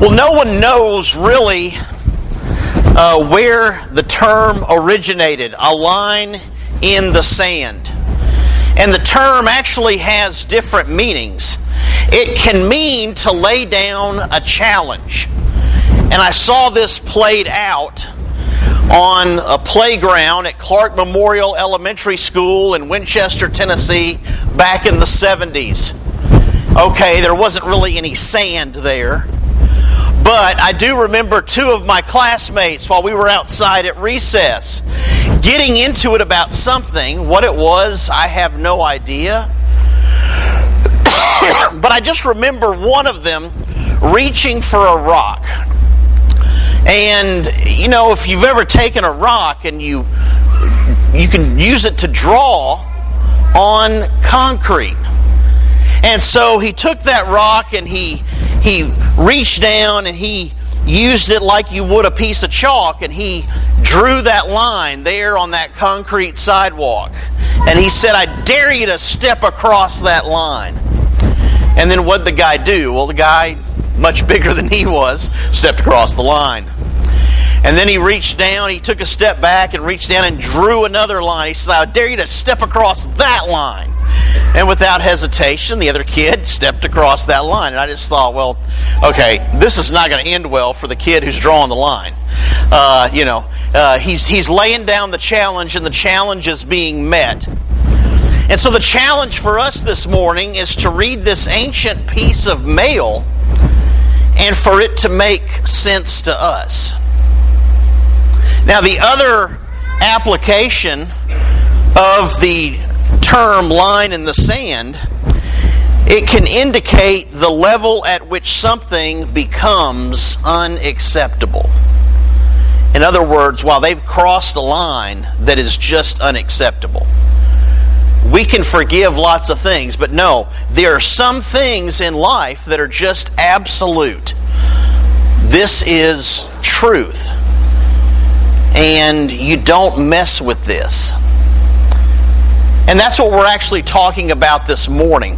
Well, no one knows really uh, where the term originated a line in the sand. And the term actually has different meanings. It can mean to lay down a challenge. And I saw this played out on a playground at Clark Memorial Elementary School in Winchester, Tennessee, back in the 70s. Okay, there wasn't really any sand there. But I do remember two of my classmates while we were outside at recess getting into it about something. What it was, I have no idea. but I just remember one of them reaching for a rock. And you know, if you've ever taken a rock and you you can use it to draw on concrete. And so he took that rock and he he reached down and he used it like you would a piece of chalk and he drew that line there on that concrete sidewalk. And he said, I dare you to step across that line. And then what'd the guy do? Well, the guy, much bigger than he was, stepped across the line. And then he reached down, he took a step back and reached down and drew another line. He said, I dare you to step across that line. And without hesitation, the other kid stepped across that line. And I just thought, well, okay, this is not going to end well for the kid who's drawing the line. Uh, you know, uh, he's, he's laying down the challenge, and the challenge is being met. And so the challenge for us this morning is to read this ancient piece of mail and for it to make sense to us. Now, the other application of the term line in the sand, it can indicate the level at which something becomes unacceptable. In other words, while they've crossed a line that is just unacceptable. We can forgive lots of things, but no, there are some things in life that are just absolute. This is truth. And you don't mess with this. And that's what we're actually talking about this morning.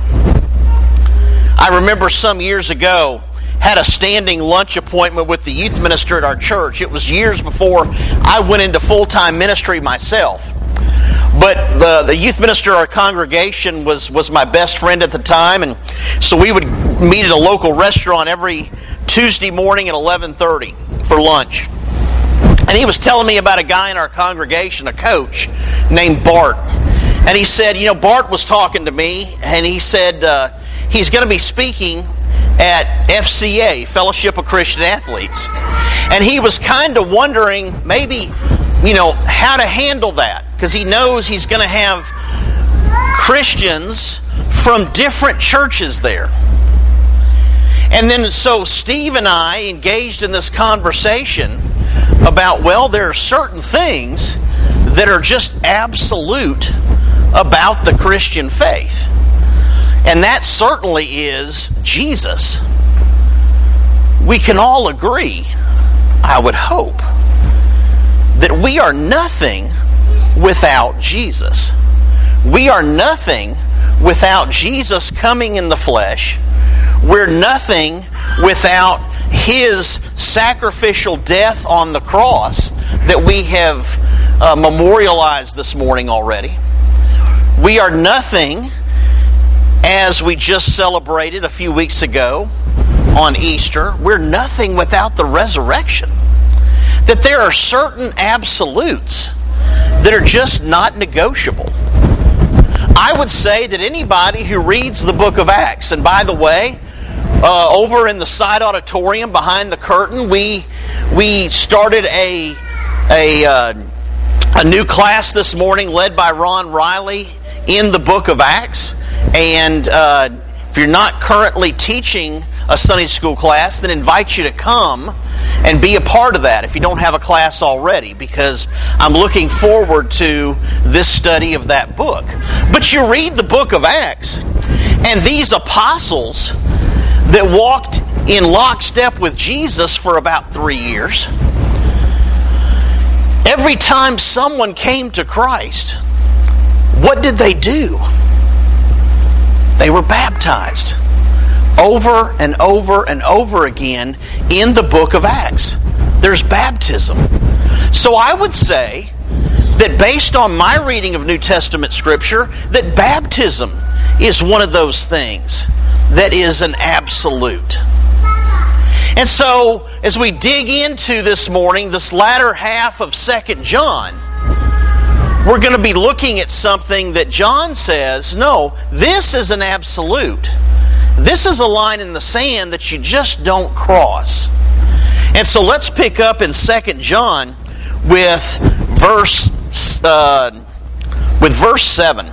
I remember some years ago had a standing lunch appointment with the youth minister at our church. It was years before I went into full-time ministry myself. But the, the youth minister of our congregation was, was my best friend at the time, and so we would meet at a local restaurant every Tuesday morning at 11:30 for lunch. And he was telling me about a guy in our congregation, a coach named Bart. And he said, you know, Bart was talking to me, and he said uh, he's going to be speaking at FCA, Fellowship of Christian Athletes. And he was kind of wondering maybe, you know, how to handle that. Because he knows he's going to have Christians from different churches there. And then, so Steve and I engaged in this conversation about, well, there are certain things that are just absolute about the Christian faith. And that certainly is Jesus. We can all agree, I would hope, that we are nothing without Jesus. We are nothing without Jesus coming in the flesh. We're nothing without his sacrificial death on the cross that we have uh, memorialized this morning already. We are nothing, as we just celebrated a few weeks ago on Easter, we're nothing without the resurrection. That there are certain absolutes that are just not negotiable. I would say that anybody who reads the book of Acts, and by the way, uh, over in the side auditorium behind the curtain, we we started a a uh, a new class this morning led by Ron Riley in the book of Acts. And uh, if you're not currently teaching a Sunday school class, then invite you to come and be a part of that if you don't have a class already, because I'm looking forward to this study of that book. But you read the book of Acts, and these apostles that walked in lockstep with Jesus for about three years, every time someone came to Christ, what did they do? They were baptized. over and over and over again in the book of Acts. There's baptism. So I would say that based on my reading of New Testament scripture, that baptism is one of those things that is an absolute. And so, as we dig into this morning, this latter half of Second John, we're going to be looking at something that John says, no, this is an absolute. This is a line in the sand that you just don't cross. And so let's pick up in Second John with verse uh, with verse 7.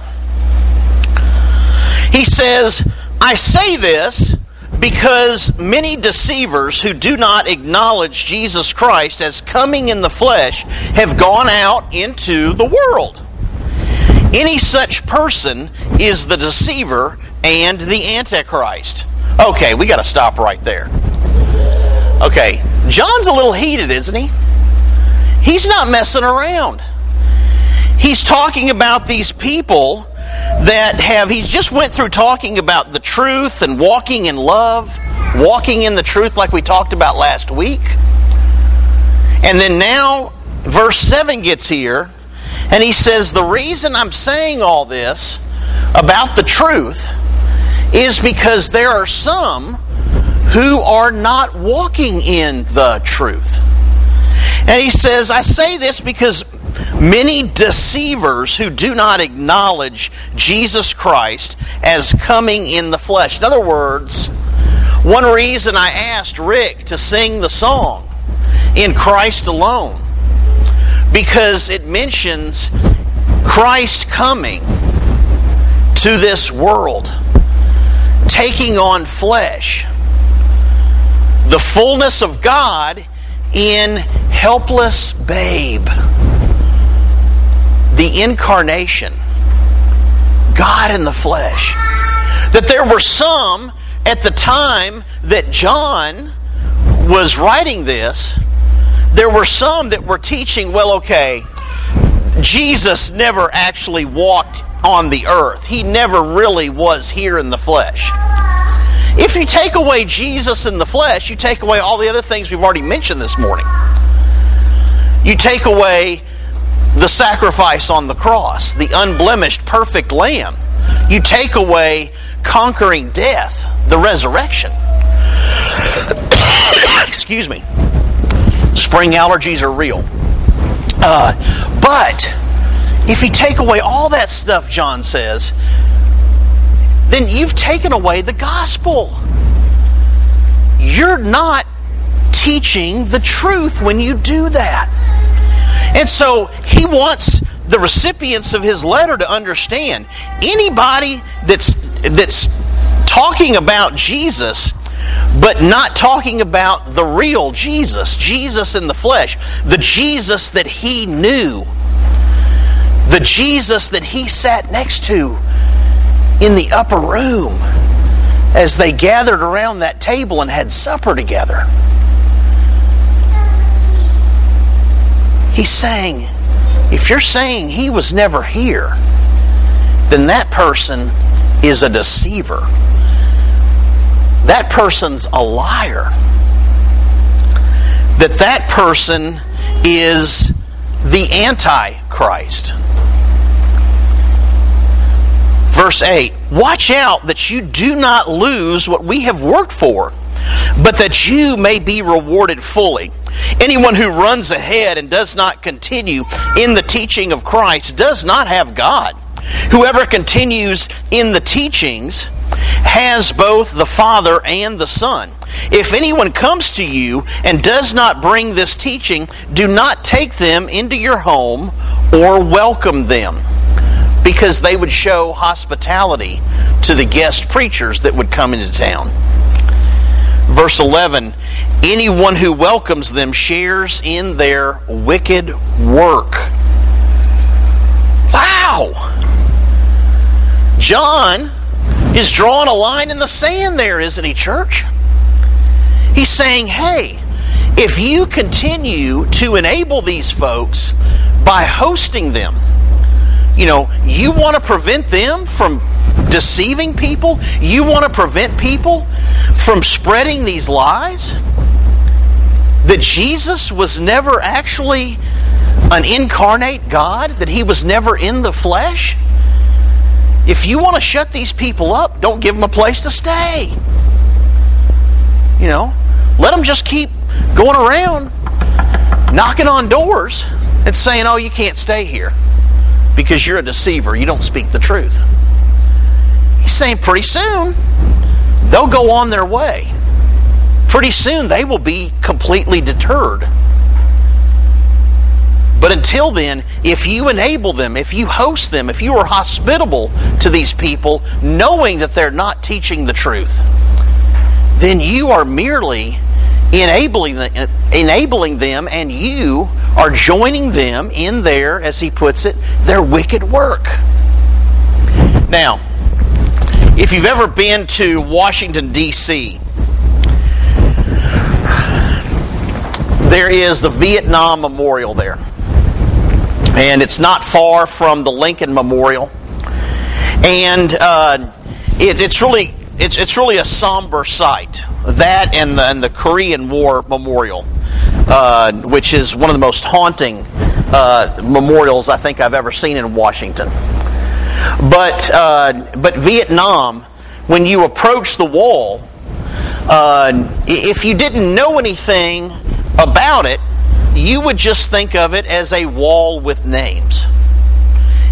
He says, I say this because many deceivers who do not acknowledge Jesus Christ as coming in the flesh have gone out into the world. Any such person is the deceiver and the antichrist. Okay, we got to stop right there. Okay, John's a little heated, isn't he? He's not messing around. He's talking about these people that have he's just went through talking about the truth and walking in love, walking in the truth like we talked about last week. And then now verse 7 gets here and he says the reason I'm saying all this about the truth is because there are some who are not walking in the truth. And he says, I say this because many deceivers who do not acknowledge Jesus Christ as coming in the flesh. In other words, one reason I asked Rick to sing the song in Christ alone because it mentions Christ coming to this world, taking on flesh, the fullness of God in helpless babe the incarnation, God in the flesh. That there were some at the time that John was writing this, there were some that were teaching, well, okay, Jesus never actually walked on the earth. He never really was here in the flesh. If you take away Jesus in the flesh, you take away all the other things we've already mentioned this morning. You take away the sacrifice on the cross, the unblemished, perfect lamb. You take away conquering death, the resurrection. Excuse me. Spring allergies are real. Uh, but if you take away all that stuff, John says, then you've taken away the gospel. You're not teaching the truth when you do that. And so he wants the recipients of his letter to understand anybody that's that's talking about Jesus but not talking about the real Jesus, Jesus in the flesh, the Jesus that he knew, the Jesus that he sat next to in the upper room as they gathered around that table and had supper together. He's saying, if you're saying he was never here, then that person is a deceiver. That person's a liar. That that person is the Antichrist. Verse 8 Watch out that you do not lose what we have worked for, but that you may be rewarded fully. Anyone who runs ahead and does not continue in the teaching of Christ does not have God. Whoever continues in the teachings has both the Father and the Son. If anyone comes to you and does not bring this teaching, do not take them into your home or welcome them, because they would show hospitality to the guest preachers that would come into town. Verse 11 Anyone who welcomes them shares in their wicked work. Wow! John is drawing a line in the sand there, isn't he, church? He's saying, hey, if you continue to enable these folks by hosting them, you know, you want to prevent them from deceiving people? You want to prevent people from spreading these lies? That Jesus was never actually an incarnate God? That he was never in the flesh? If you want to shut these people up, don't give them a place to stay. You know, let them just keep going around knocking on doors and saying, oh, you can't stay here because you're a deceiver. You don't speak the truth. He's saying pretty soon they'll go on their way. Pretty soon they will be completely deterred. But until then, if you enable them, if you host them, if you are hospitable to these people, knowing that they're not teaching the truth, then you are merely enabling them, enabling them and you are joining them in their, as he puts it, their wicked work. Now, if you've ever been to Washington, D.C., there is the Vietnam Memorial there. And it's not far from the Lincoln Memorial. And uh, it, it's really it's, it's really a somber sight. That and the, and the Korean War Memorial, uh, which is one of the most haunting uh, memorials I think I've ever seen in Washington. But, uh, but Vietnam, when you approach the wall, uh, if you didn't know anything about it, you would just think of it as a wall with names.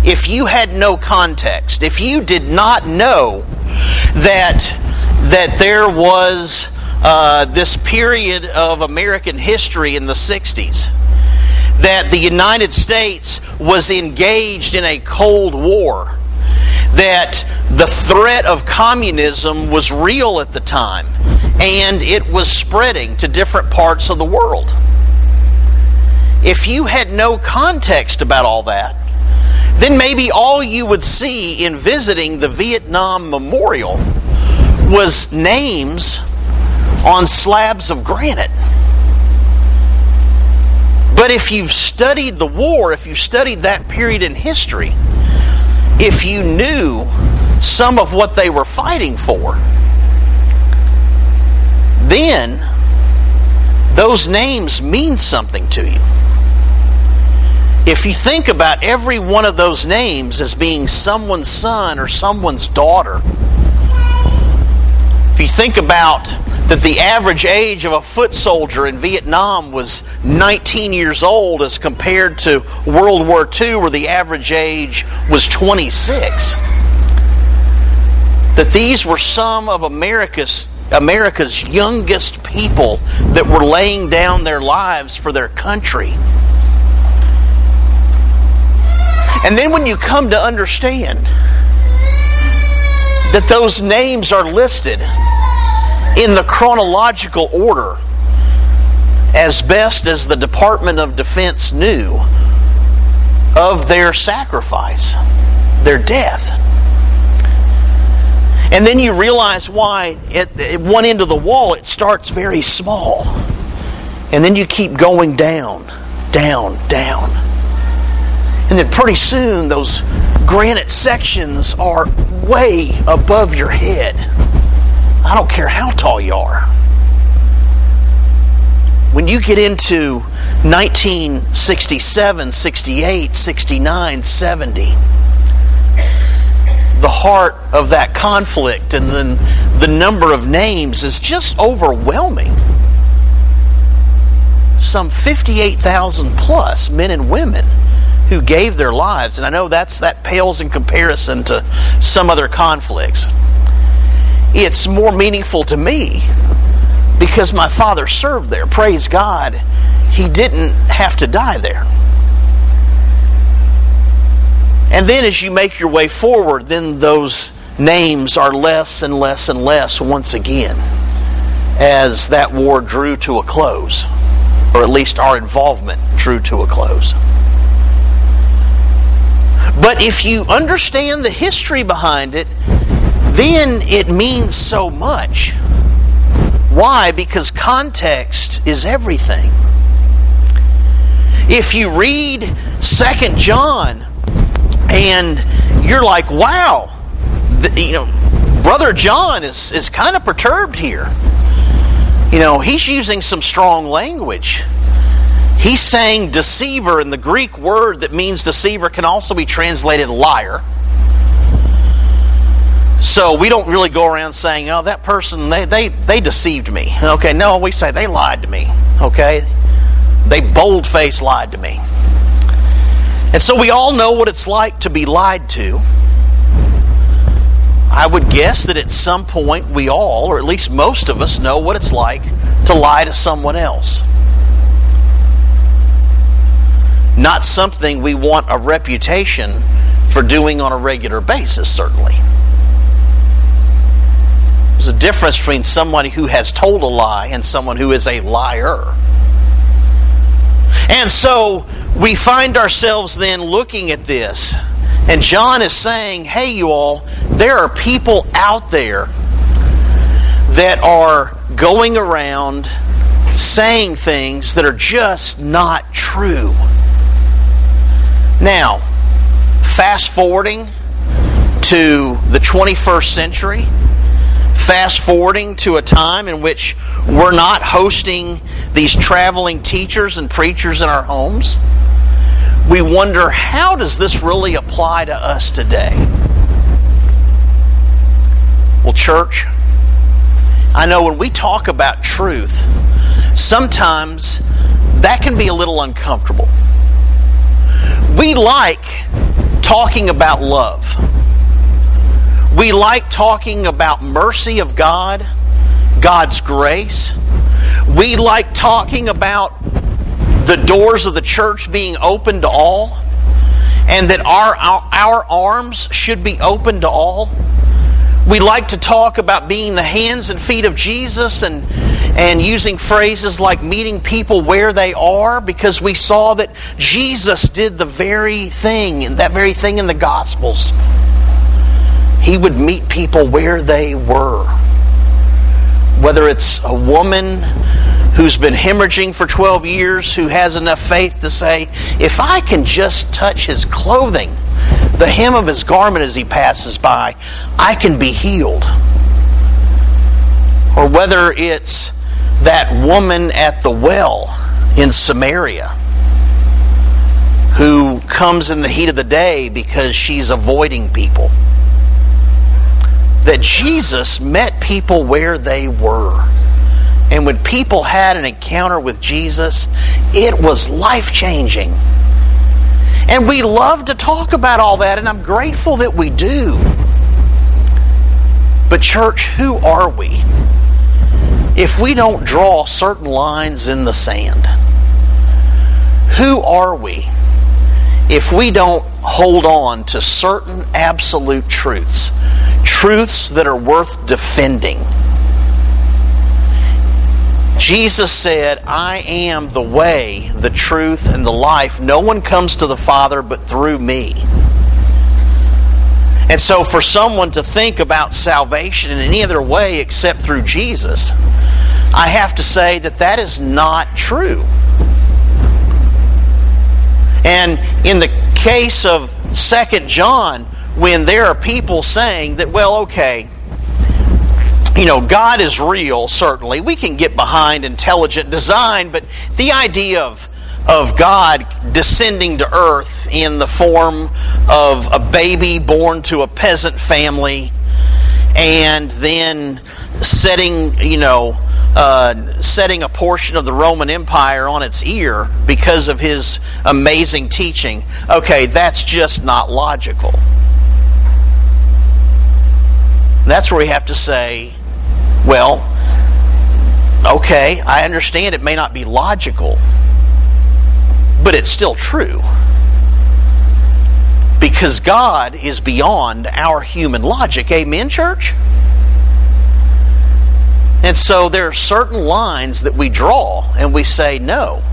If you had no context, if you did not know that that there was uh, this period of American history in the 60s, that the United States was engaged in a Cold War, that the threat of communism was real at the time, and it was spreading to different parts of the world. If you had no context about all that, then maybe all you would see in visiting the Vietnam Memorial was names on slabs of granite. But if you've studied the war, if you've studied that period in history, if you knew some of what they were fighting for, then those names mean something to you. If you think about every one of those names as being someone's son or someone's daughter, if you think about that the average age of a foot soldier in Vietnam was 19 years old as compared to World War II, where the average age was 26. That these were some of America's America's youngest people that were laying down their lives for their country. And then when you come to understand that those names are listed in the chronological order as best as the Department of Defense knew of their sacrifice, their death. And then you realize why at, one end of the wall it starts very small. And then you keep going down, down, down. And then pretty soon those granite sections are way above your head. I don't care how tall you are. When you get into 1967, 68, 69, 70, the heart of that conflict and then the number of names is just overwhelming. Some 58,000 plus men and women who gave their lives. And I know that's that pales in comparison to some other conflicts. It's more meaningful to me because my father served there. Praise God, he didn't have to die there. And then as you make your way forward, then those names are less and less and less once again as that war drew to a close, or at least our involvement drew to a close. But if you understand the history behind it, then it means so much. Why? Because context is everything. If you read Second John and you're like, wow, the, you know, Brother John is, is kind of perturbed here. You know, he's using some strong language. He's saying deceiver, and the Greek word that means deceiver can also be translated liar. So we don't really go around saying, oh, that person, they, they, they deceived me. Okay, no, we say they lied to me. Okay? They bold faced lied to me. And so we all know what it's like to be lied to. I would guess that at some point we all, or at least most of us, know what it's like to lie to someone else. Not something we want a reputation for doing on a regular basis, certainly. There's a difference between somebody who has told a lie and someone who is a liar. And so we find ourselves then looking at this. And John is saying, hey, you all, there are people out there that are going around saying things that are just not true. Now, fast forwarding to the 21st century, fast forwarding to a time in which we're not hosting these traveling teachers and preachers in our homes, we wonder how does this really apply to us today? Well, church, I know when we talk about truth, sometimes that can be a little uncomfortable. We like talking about love. We like talking about mercy of God, God's grace. We like talking about the doors of the church being open to all and that our, our, our arms should be open to all. We like to talk about being the hands and feet of Jesus and, and using phrases like meeting people where they are because we saw that Jesus did the very thing, and that very thing in the Gospels. He would meet people where they were. Whether it's a woman who's been hemorrhaging for 12 years, who has enough faith to say, if I can just touch his clothing, the hem of his garment as he passes by, I can be healed. Or whether it's that woman at the well in Samaria who comes in the heat of the day because she's avoiding people that Jesus met people where they were. And when people had an encounter with Jesus, it was life changing. And we love to talk about all that, and I'm grateful that we do. But, church, who are we if we don't draw certain lines in the sand? Who are we if we don't hold on to certain absolute truths? Truths that are worth defending. Jesus said, I am the way, the truth, and the life. No one comes to the Father but through me. And so, for someone to think about salvation in any other way except through Jesus, I have to say that that is not true. And in the case of Second John, when there are people saying that, well, okay, you know, God is real, certainly. We can get behind intelligent design, but the idea of of God descending to earth in the form of a baby born to a peasant family and then setting, you know, uh, setting a portion of the Roman Empire on its ear because of his amazing teaching. Okay, that's just not logical. That's where we have to say, well, okay, I understand it may not be logical, but it's still true. Because God is beyond our human logic. Amen, church? And so there are certain lines that we draw and we say, no,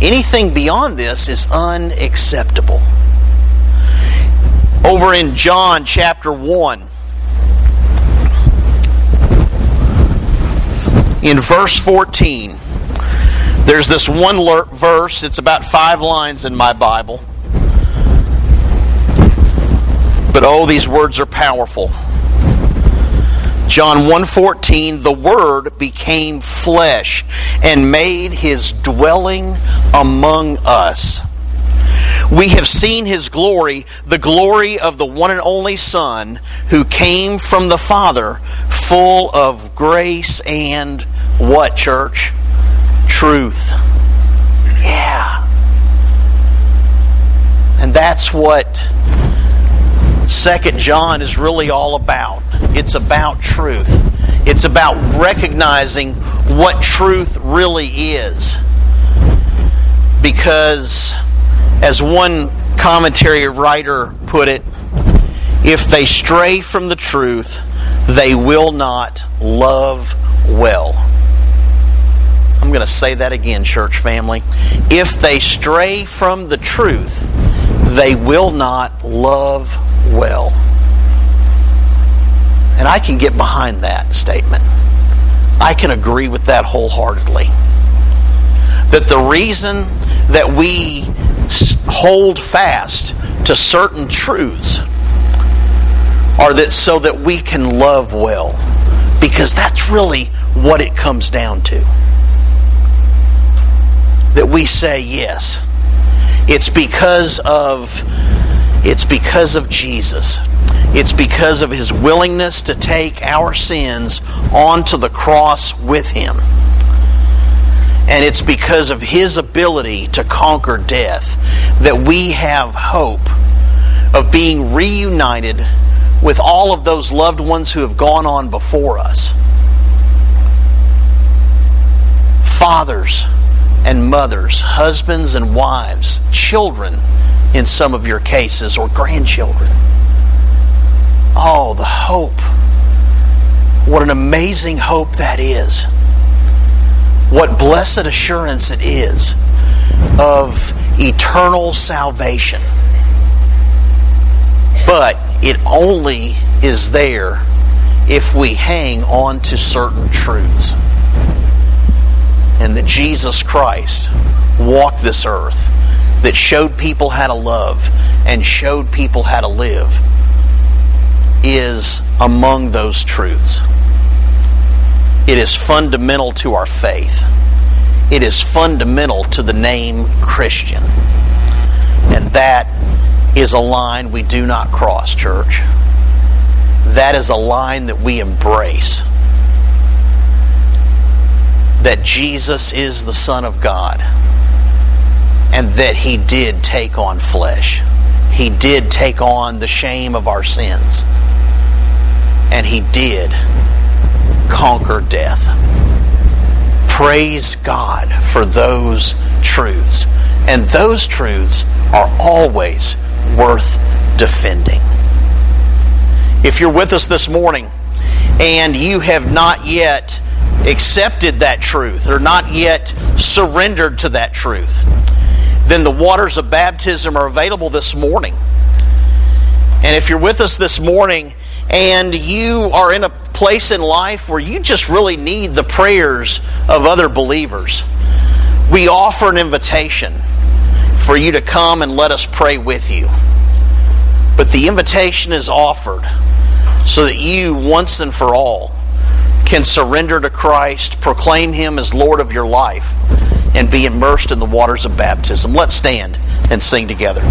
anything beyond this is unacceptable. Over in John chapter 1, in verse 14, there's this one verse, it's about five lines in my Bible. But oh, these words are powerful. John 1:14 the word became flesh and made his dwelling among us. We have seen his glory, the glory of the one and only Son who came from the Father, full of grace and what, church? Truth. Yeah. And that's what Second John is really all about. It's about truth. It's about recognizing what truth really is. Because as one commentary writer put it, if they stray from the truth, they will not love well. I'm going to say that again, church family. If they stray from the truth, they will not love well. And I can get behind that statement. I can agree with that wholeheartedly. That the reason that we hold fast to certain truths are that so that we can love well because that's really what it comes down to that we say yes it's because of it's because of Jesus. It's because of his willingness to take our sins onto the cross with him. And it's because of his ability to conquer death that we have hope of being reunited with all of those loved ones who have gone on before us. Fathers and mothers, husbands and wives, children in some of your cases, or grandchildren. Oh, the hope. What an amazing hope that is. What blessed assurance it is of eternal salvation. But it only is there if we hang on to certain truths. And that Jesus Christ walked this earth that showed people how to love and showed people how to live is among those truths. It is fundamental to our faith. It is fundamental to the name Christian. And that is a line we do not cross, church. That is a line that we embrace. That Jesus is the Son of God and that he did take on flesh. He did take on the shame of our sins. And he did conquer death. Praise God for those truths. And those truths are always worth defending. If you're with us this morning and you have not yet accepted that truth or not yet surrendered to that truth, then the waters of baptism are available this morning. And if you're with us this morning and you are in a place in life where you just really need the prayers of other believers, we offer an invitation for you to come and let us pray with you. But the invitation is offered so that you, once and for all, can surrender to Christ, proclaim Him as Lord of your life, and be immersed in the waters of baptism. Let's stand and sing together.